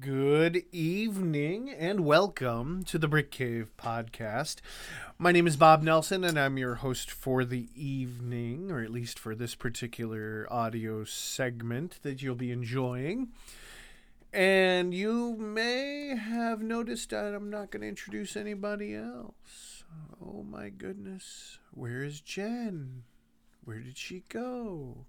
Good evening and welcome to the Brick Cave podcast. My name is Bob Nelson and I'm your host for the evening, or at least for this particular audio segment that you'll be enjoying. And you may have noticed that I'm not going to introduce anybody else. Oh my goodness. Where is Jen? Where did she go?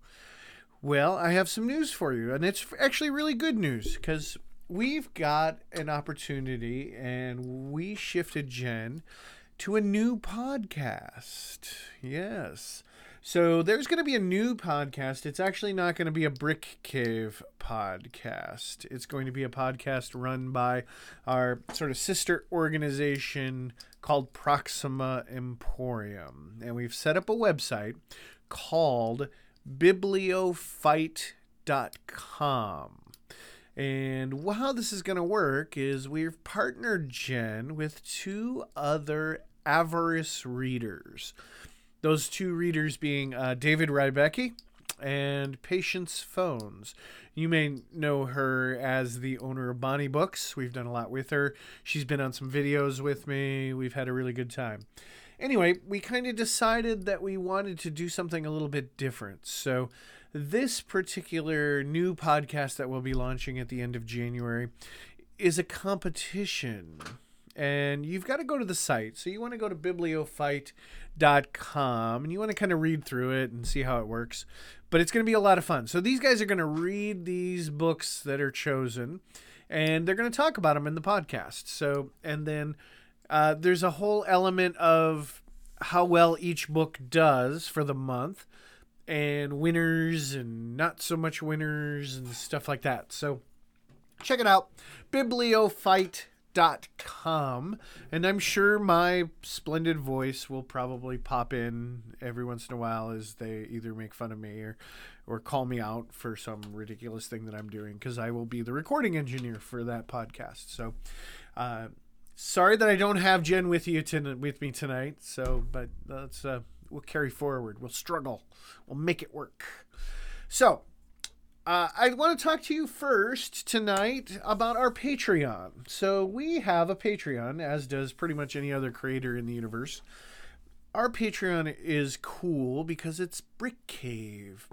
Well, I have some news for you, and it's actually really good news because we've got an opportunity and we shifted Jen to a new podcast. Yes. So there's going to be a new podcast. It's actually not going to be a Brick Cave podcast. It's going to be a podcast run by our sort of sister organization called Proxima Emporium. And we've set up a website called bibliofight.com. And how this is going to work is we've partnered Jen with two other avarice readers. Those two readers being uh, David Rybecki and Patience Phones. You may know her as the owner of Bonnie Books. We've done a lot with her. She's been on some videos with me. We've had a really good time. Anyway, we kind of decided that we wanted to do something a little bit different. So this particular new podcast that we'll be launching at the end of January is a competition. And you've got to go to the site. So you want to go to bibliophyte.com and you want to kind of read through it and see how it works. But it's going to be a lot of fun. So these guys are going to read these books that are chosen and they're going to talk about them in the podcast. So, and then uh, there's a whole element of how well each book does for the month and winners and not so much winners and stuff like that. So check it out bibliofight.com and I'm sure my splendid voice will probably pop in every once in a while as they either make fun of me or or call me out for some ridiculous thing that I'm doing because I will be the recording engineer for that podcast. So uh, sorry that I don't have Jen with you to, with me tonight. So, but that's uh, we'll carry forward. We'll struggle. We'll make it work. So, uh, I want to talk to you first tonight about our Patreon. So, we have a Patreon, as does pretty much any other creator in the universe. Our Patreon is cool because it's Brick Cave.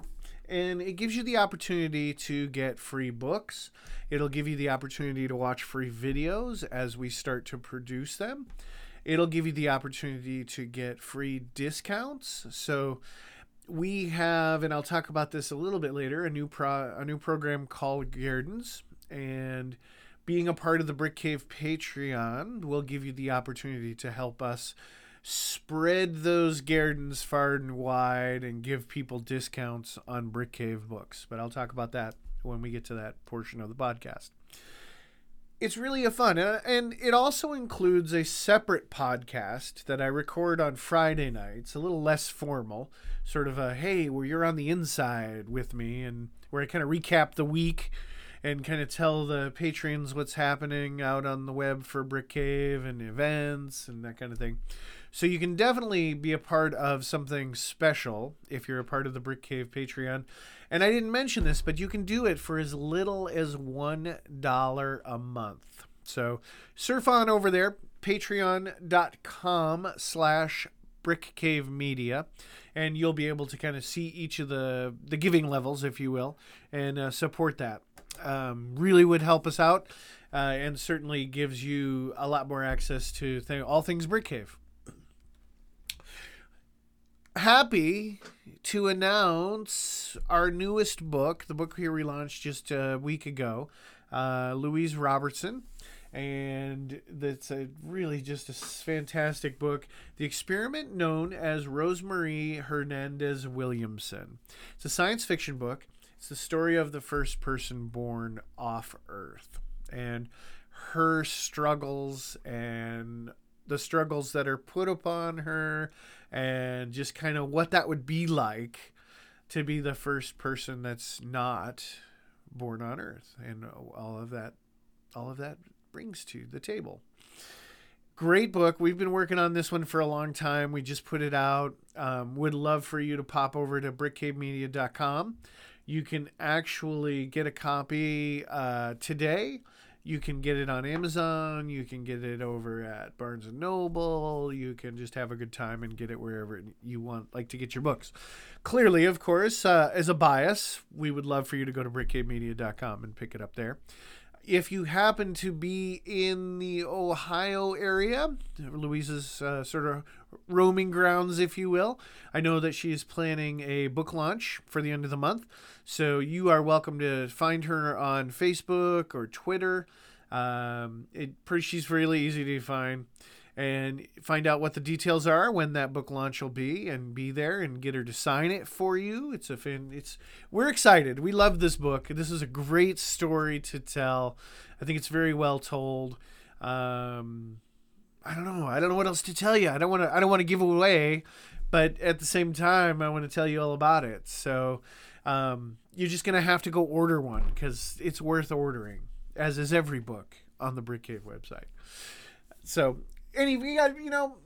And it gives you the opportunity to get free books. It'll give you the opportunity to watch free videos as we start to produce them. It'll give you the opportunity to get free discounts. So we have, and I'll talk about this a little bit later, a new pro a new program called Guerdons, and being a part of the Brick Cave Patreon will give you the opportunity to help us spread those guerdons far and wide and give people discounts on Brick Cave books. But I'll talk about that when we get to that portion of the podcast it's really a fun uh, and it also includes a separate podcast that i record on friday nights a little less formal sort of a hey where you're on the inside with me and where i kind of recap the week and kind of tell the patrons what's happening out on the web for brick cave and events and that kind of thing so you can definitely be a part of something special if you're a part of the brick cave patreon and I didn't mention this, but you can do it for as little as $1 a month. So surf on over there, patreon.com slash brickcavemedia, and you'll be able to kind of see each of the, the giving levels, if you will, and uh, support that. Um, really would help us out uh, and certainly gives you a lot more access to th- all things Brick Cave. Happy to announce our newest book, the book we relaunched just a week ago, uh, Louise Robertson. And that's a really just a fantastic book. The experiment known as Rosemarie Hernandez Williamson. It's a science fiction book. It's the story of the first person born off Earth and her struggles and the struggles that are put upon her and just kind of what that would be like to be the first person that's not born on earth. And all of that all of that brings to the table. Great book. We've been working on this one for a long time. We just put it out. Um, would love for you to pop over to brickcavemedia.com you can actually get a copy uh, today You can get it on Amazon. You can get it over at Barnes and Noble. You can just have a good time and get it wherever you want, like to get your books. Clearly, of course, uh, as a bias, we would love for you to go to brickcavemedia.com and pick it up there. If you happen to be in the Ohio area, Louise's uh, sort of roaming grounds, if you will, I know that she is planning a book launch for the end of the month. So you are welcome to find her on Facebook or Twitter. Um, it, she's really easy to find and find out what the details are when that book launch will be and be there and get her to sign it for you. It's a fin it's we're excited. We love this book. This is a great story to tell. I think it's very well told. Um, i don't know. I don't know what else to tell you. I don't want to i don't want to give away but at the same time i want to tell you all about it. So um, you're just gonna have to go order one because it's worth ordering as is every book on the brick cave website. So any you know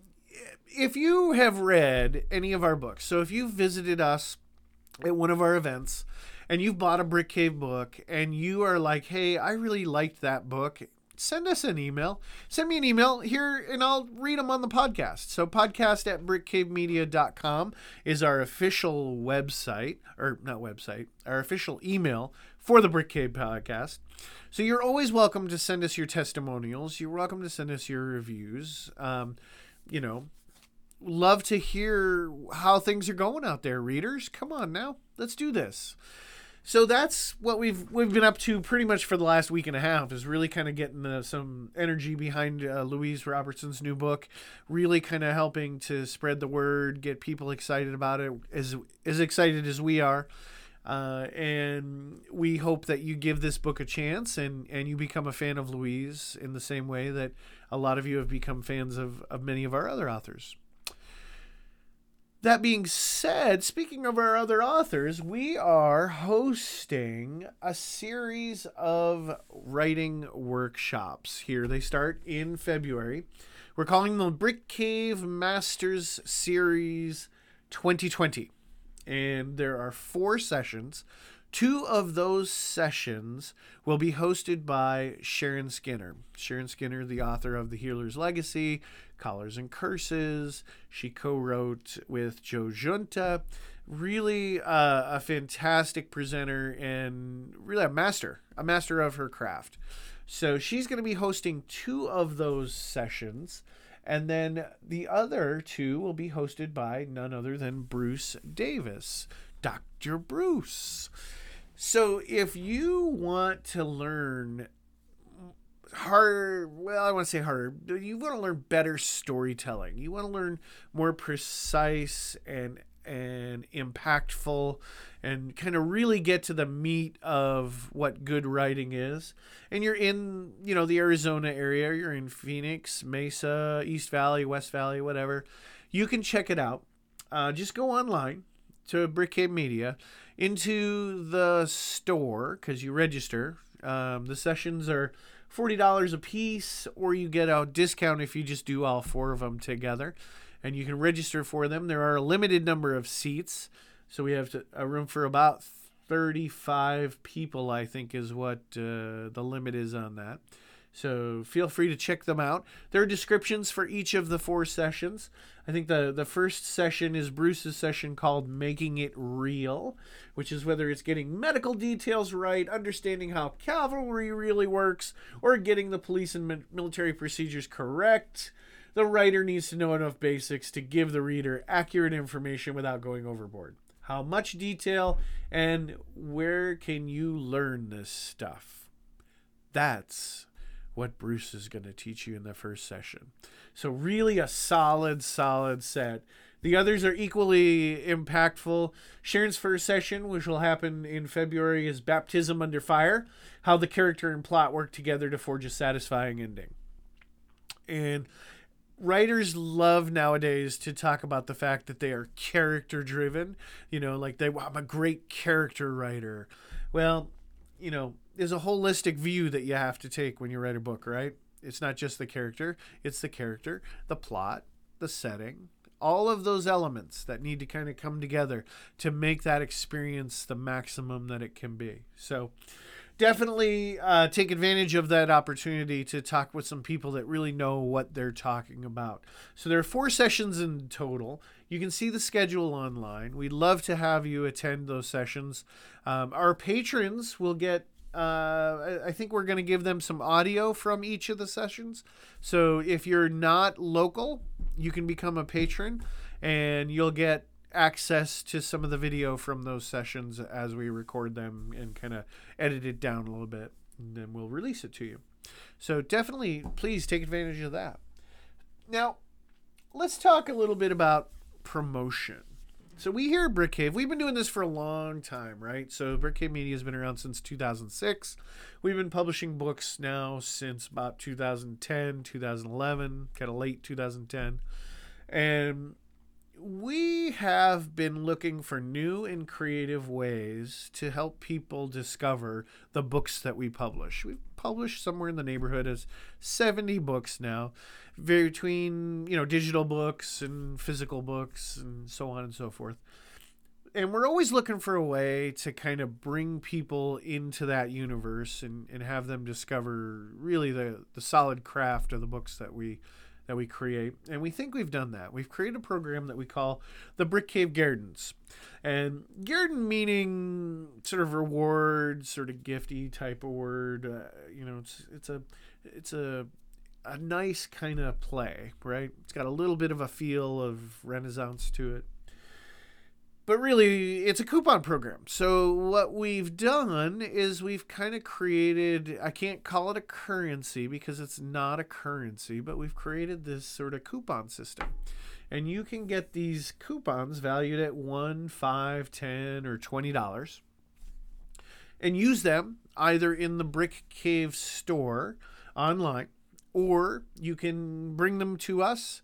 if you have read any of our books so if you've visited us at one of our events and you've bought a brick cave book and you are like hey i really liked that book send us an email. Send me an email here and i'll read them on the podcast. So podcast at brickcavemedia.com is our official website or not website our official email for the brick cave podcast so you're always welcome to send us your testimonials. You're welcome to send us your reviews. Um, you know, love to hear how things are going out there, readers. Come on now, let's do this. So that's what we've we've been up to pretty much for the last week and a half is really kind of getting uh, some energy behind uh, Louise Robertson's new book, really kind of helping to spread the word, get people excited about it as as excited as we are. Uh, and we hope that you give this book a chance and, and you become a fan of Louise in the same way that a lot of you have become fans of, of many of our other authors. That being said, speaking of our other authors, we are hosting a series of writing workshops here. They start in February. We're calling them Brick Cave Masters Series 2020 and there are four sessions. Two of those sessions will be hosted by Sharon Skinner. Sharon Skinner, the author of The Healer's Legacy, Collars and Curses. She co wrote with Joe Junta. Really uh, a fantastic presenter and really a master, a master of her craft. So she's going to be hosting two of those sessions. And then the other two will be hosted by none other than Bruce Davis, Dr. Bruce. So if you want to learn harder, well, I want to say harder, you want to learn better storytelling, you want to learn more precise and and impactful and kind of really get to the meat of what good writing is. And you're in, you know, the Arizona area, you're in Phoenix, Mesa, East Valley, West Valley, whatever. You can check it out. Uh, just go online to Brick Cave Media into the store because you register. Um, the sessions are $40 a piece, or you get a discount if you just do all four of them together and you can register for them. There are a limited number of seats, so we have to, a room for about 35 people, I think, is what uh, the limit is on that. So feel free to check them out. There are descriptions for each of the four sessions. I think the, the first session is Bruce's session called Making It Real, which is whether it's getting medical details right, understanding how cavalry really works, or getting the police and military procedures correct the writer needs to know enough basics to give the reader accurate information without going overboard. How much detail and where can you learn this stuff? That's what Bruce is going to teach you in the first session. So, really, a solid, solid set. The others are equally impactful. Sharon's first session, which will happen in February, is Baptism Under Fire How the Character and Plot Work Together to Forge a Satisfying Ending. And writers love nowadays to talk about the fact that they are character driven. You know, like they, I'm a great character writer. Well, you know, there's a holistic view that you have to take when you write a book, right? It's not just the character, it's the character, the plot, the setting, all of those elements that need to kind of come together to make that experience the maximum that it can be. So, definitely uh, take advantage of that opportunity to talk with some people that really know what they're talking about. So there are four sessions in total. You can see the schedule online. We'd love to have you attend those sessions. Um, our patrons will get uh, I think we're going to give them some audio from each of the sessions. So if you're not local, you can become a patron and you'll get access to some of the video from those sessions as we record them and kind of edit it down a little bit. And then we'll release it to you. So definitely, please take advantage of that. Now, let's talk a little bit about promotion. So we here at Brick Cave, we've been doing this for a long time, right? So Brick Cave Media has been around since 2006. We've been publishing books now since about 2010, 2011, kind of late 2010. And we have been looking for new and creative ways to help people discover the books that we publish. We've published somewhere in the neighborhood of 70 books now, between, you know, digital books and physical books and so on and so forth. And we're always looking for a way to kind of bring people into that universe and, and have them discover really the, the solid craft of the books that we that we create. And we think we've done that. We've created a program that we call the Brick Cave Guerdons. And Guerdon meaning sort of reward, sort of gifty type of word. Uh, you know, it's it's a it's a a nice kind of play, right? It's got a little bit of a feel of Renaissance to it but really it's a coupon program. So what we've done is we've kind of created i can't call it a currency because it's not a currency but we've created this sort of coupon system. And you can get these coupons valued at one five ten or twenty dollars and use them either in the brick cave store online or you can bring them to us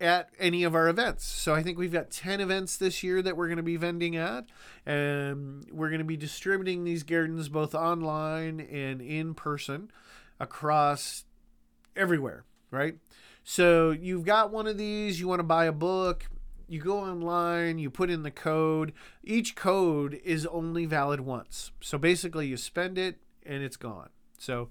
at any of our events. So I think we've got 10 events this year that we're going to be vending at. And we're going to be distributing these guerdons both online and in person across everywhere, right? So you've got one of these, you want to buy a book, you go online, you put in the code. Each code is only valid once. So basically, you spend it and it's gone. So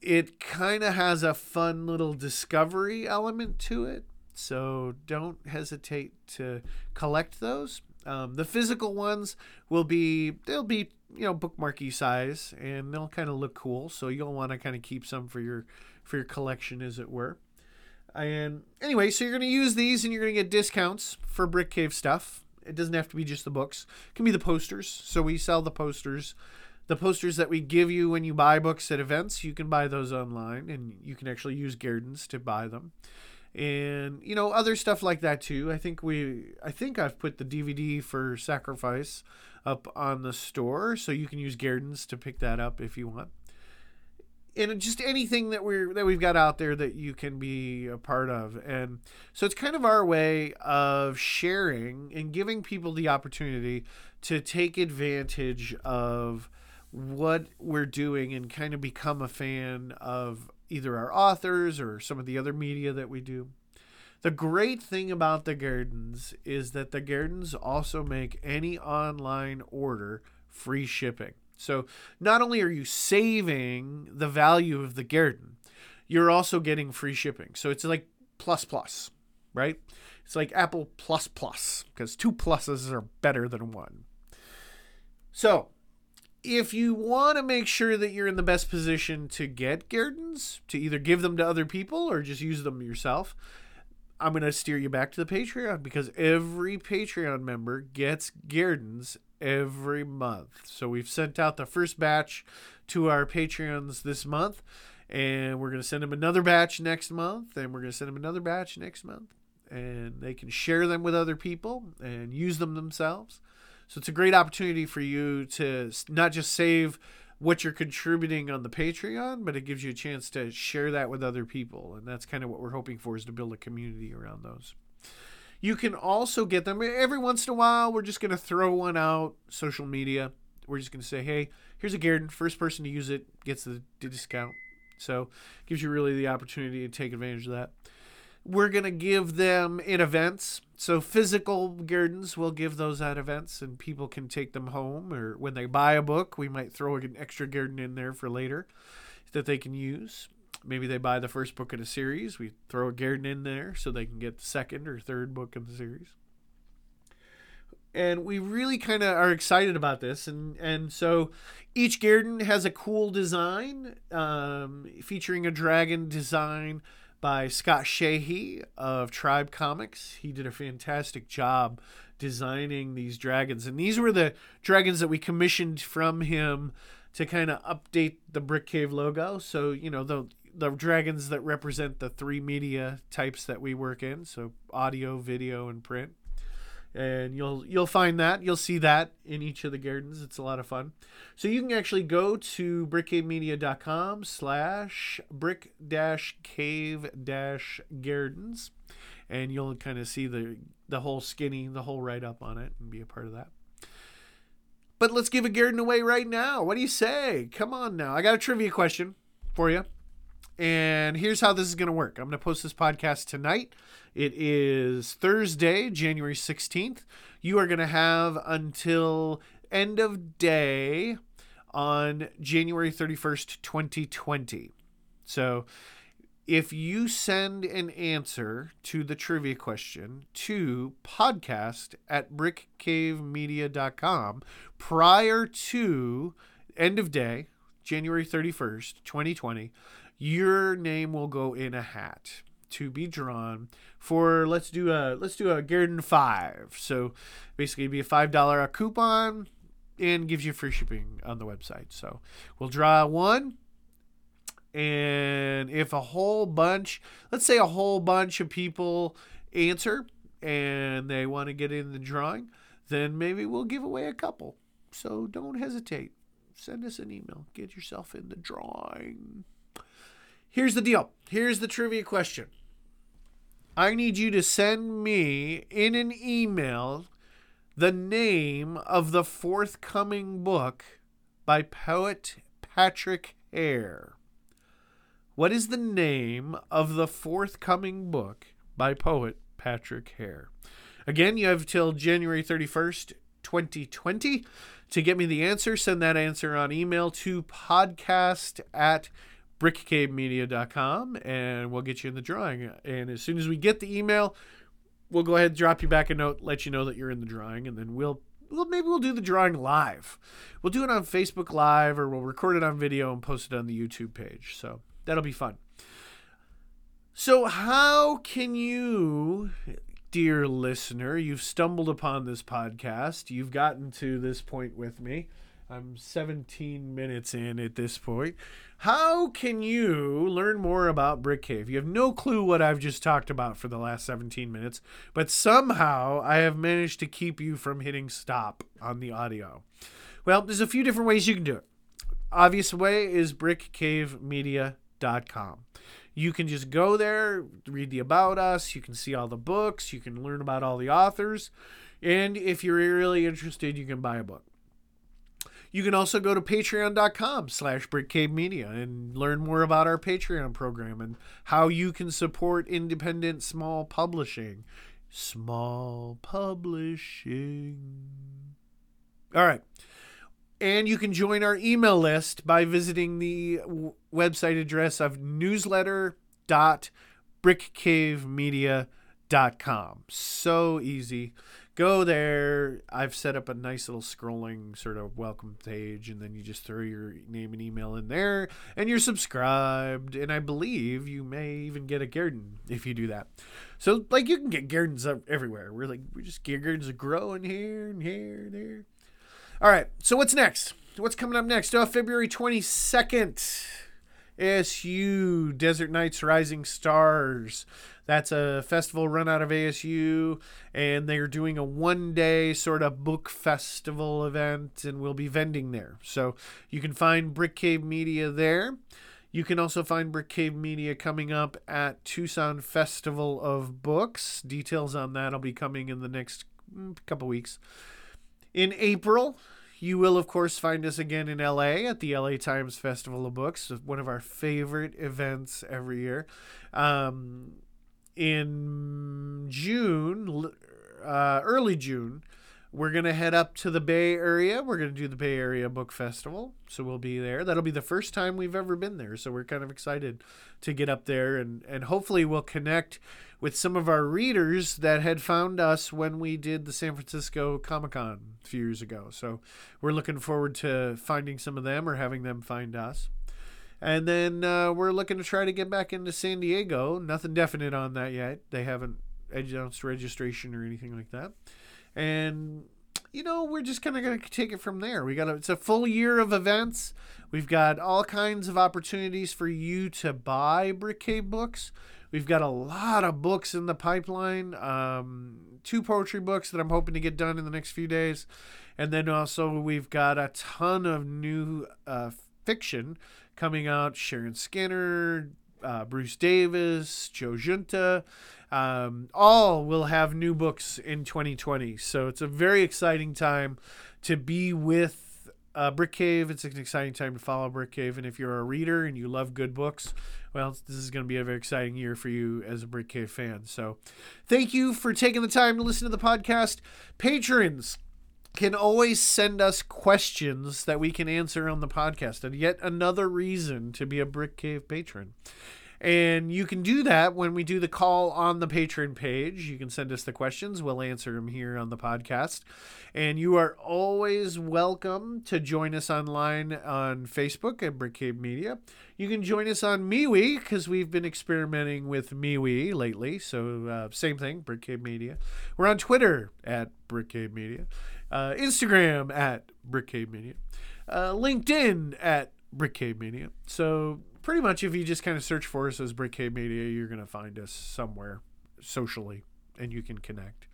it kind of has a fun little discovery element to it. So don't hesitate to collect those. Um, the physical ones will be they'll be you know bookmarky size and they'll kind of look cool. So you'll want to kind of keep some for your for your collection, as it were. And anyway, so you're going to use these and you're going to get discounts for Brick Cave stuff. It doesn't have to be just the books. It can be the posters. So we sell the posters. The posters that we give you when you buy books at events, you can buy those online and you can actually use Guerdons to buy them and you know other stuff like that too. I think we I think I've put the DVD for Sacrifice up on the store, so you can use Guerdons to pick that up if you want. And just anything that we're that we've got out there that you can be a part of, and so it's kind of our way of sharing and giving people the opportunity to take advantage of what we're doing and kind of become a fan of either our authors or some of the other media that we do. The great thing about the Guerdons is that the Guerdons also make any online order free shipping. So not only are you saving the value of the Guerdon, you're also getting free shipping. So it's like plus plus, right? It's like Apple plus plus because two pluses are better than one. So if you want to make sure that you're in the best position to get Guerdons, to either give them to other people or just use them yourself, I'm going to steer you back to the Patreon because every Patreon member gets Guerdons every month. So we've sent out the first batch to our Patreons this month, and we're going to send them another batch next month, and we're going to send them another batch next month. And they can share them with other people and use them themselves. So it's a great opportunity for you to not just save what you're contributing on the Patreon, but it gives you a chance to share that with other people. And that's kind of what we're hoping for is to build a community around those. You can also get them every once in a while. We're just going to throw one out social media. We're just going to say, hey, here's a Guerdon. First person to use it gets the discount. So gives you really the opportunity to take advantage of that. We're going to give them in events. So physical guerdons, we'll give those at events and people can take them home. Or when they buy a book, we might throw an extra guerdon in there for later that they can use. Maybe they buy the first book in a series. We throw a guerdon in there so they can get the second or third book in the series. And we really kind of are excited about this. And, and so each guerdon has a cool design um, featuring a dragon design by Scott Shahey of Tribe Comics. He did a fantastic job designing these dragons. And these were the dragons that we commissioned from him to kind of update the Brick Cave logo. So, you know, the the dragons that represent the three media types that we work in, so audio, video, and print. And you'll you'll find that you'll see that in each of the guerdons. It's a lot of fun. So you can actually go to brickcavemedia.com slash brick dash cave dash guerdons, and you'll kind of see the the whole skinny, the whole write up on it, and be a part of that. But let's give a guerdon away right now. What do you say? Come on now. I got a trivia question for you. And here's how this is going to work. I'm going to post this podcast tonight. It is Thursday, January 16th. You are going to have until end of day on January 31st, 2020. So if you send an answer to the trivia question to podcast at brickcavemedia.com prior to end of day, January 31st, 2020, your name will go in a hat to be drawn for let's do a let's do a guerdon five. So basically it'd be a five dollar a coupon and gives you free shipping on the website. So we'll draw one. And if a whole bunch let's say a whole bunch of people answer and they want to get in the drawing then maybe we'll give away a couple. So don't hesitate. Send us an email. Get yourself in the drawing. Here's the deal. Here's the trivia question. I need you to send me in an email the name of the forthcoming book by poet Patrick Hare. What is the name of the forthcoming book by poet Patrick Hare? Again, you have till January 31st, 2020 to get me the answer. Send that answer on email to podcast at brickcavemedia.com and we'll get you in the drawing. And as soon as we get the email, we'll go ahead and drop you back a note, let you know that you're in the drawing, and then we'll well maybe we'll do the drawing live. We'll do it on Facebook Live or we'll record it on video and post it on the YouTube page. So that'll be fun. So how can you dear listener, you've stumbled upon this podcast. You've gotten to this point with me. I'm 17 minutes in at this point. How can you learn more about Brick Cave? You have no clue what I've just talked about for the last 17 minutes, but somehow I have managed to keep you from hitting stop on the audio. Well, there's a few different ways you can do it. Obvious way is brickcavemedia.com. You can just go there, read the about us, you can see all the books, you can learn about all the authors, and if you're really interested, you can buy a book. You can also go to patreon.com slash brickcavemedia and learn more about our Patreon program and how you can support independent small publishing. Small publishing. All right. And you can join our email list by visiting the website address of newsletter.brickcavemedia.com. So easy go there. I've set up a nice little scrolling sort of welcome page, and then you just throw your name and email in there, and you're subscribed. And I believe you may even get a guerdon if you do that. So, like, you can get guerdons everywhere. We're like, we just guerdons growing here and here and there. All right. So, what's next? What's coming up next? Oh, February 22nd. SU Desert Nights Rising Stars. That's a festival run out of ASU, and they're doing a one day sort of book festival event, and we'll be vending there. So you can find Brick Cave Media there. You can also find Brick Cave Media coming up at Tucson Festival of Books. Details on that will be coming in the next mm, couple weeks. In April, you will, of course, find us again in LA at the LA Times Festival of Books, one of our favorite events every year. Um, in June, uh, early June, we're going to head up to the Bay Area. We're going to do the Bay Area Book Festival. So we'll be there. That'll be the first time we've ever been there. So we're kind of excited to get up there and, and hopefully we'll connect with some of our readers that had found us when we did the San Francisco Comic Con a few years ago. So we're looking forward to finding some of them or having them find us. And then uh, we're looking to try to get back into San Diego. Nothing definite on that yet. They haven't announced registration or anything like that. And you know we're just kind of going to take it from there. We got a, it's a full year of events. We've got all kinds of opportunities for you to buy cave books. We've got a lot of books in the pipeline um, two poetry books that i'm hoping to get done in the next few days. And then also we've got a ton of new uh, fiction coming out sharon skinner uh, bruce davis joe Junta, um, all will have new books in 2020. So it's a very exciting time to be with uh, Brick Cave. It's an exciting time to follow Brick Cave. And if you're a reader and you love good books, well, this is going to be a very exciting year for you as a Brick Cave fan. So thank you for taking the time to listen to the podcast. Patrons can always send us questions that we can answer on the podcast. And yet another reason to be a Brick Cave patron. And you can do that when we do the call on the patron page. You can send us the questions. We'll answer them here on the podcast. And you are always welcome to join us online on Facebook at Brickcave Media. You can join us on MeWe because we've been experimenting with MeWe lately. So, uh, same thing, Brickcave Media. We're on Twitter at Brickcave Media, uh, Instagram at Brickcave Media, uh, LinkedIn at Brickcave Media. So, pretty much if you just kind of search for us as Brick Cave Media, you're going to find us somewhere socially and you can connect.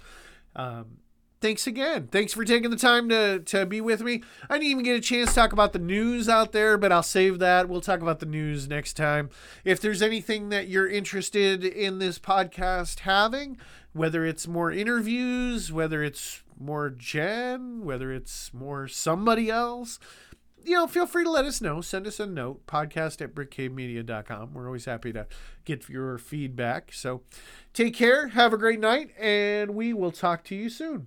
Um, thanks again. Thanks for taking the time to, to be with me. I didn't even get a chance to talk about the news out there, but I'll save that. We'll talk about the news next time. If there's anything that you're interested in this podcast having, whether it's more interviews, whether it's more Jen, whether it's more somebody else, you know, feel free to let us know. Send us a note, podcast at brickcavemedia.com. We're always happy to get your feedback. So take care, have a great night, and we will talk to you soon.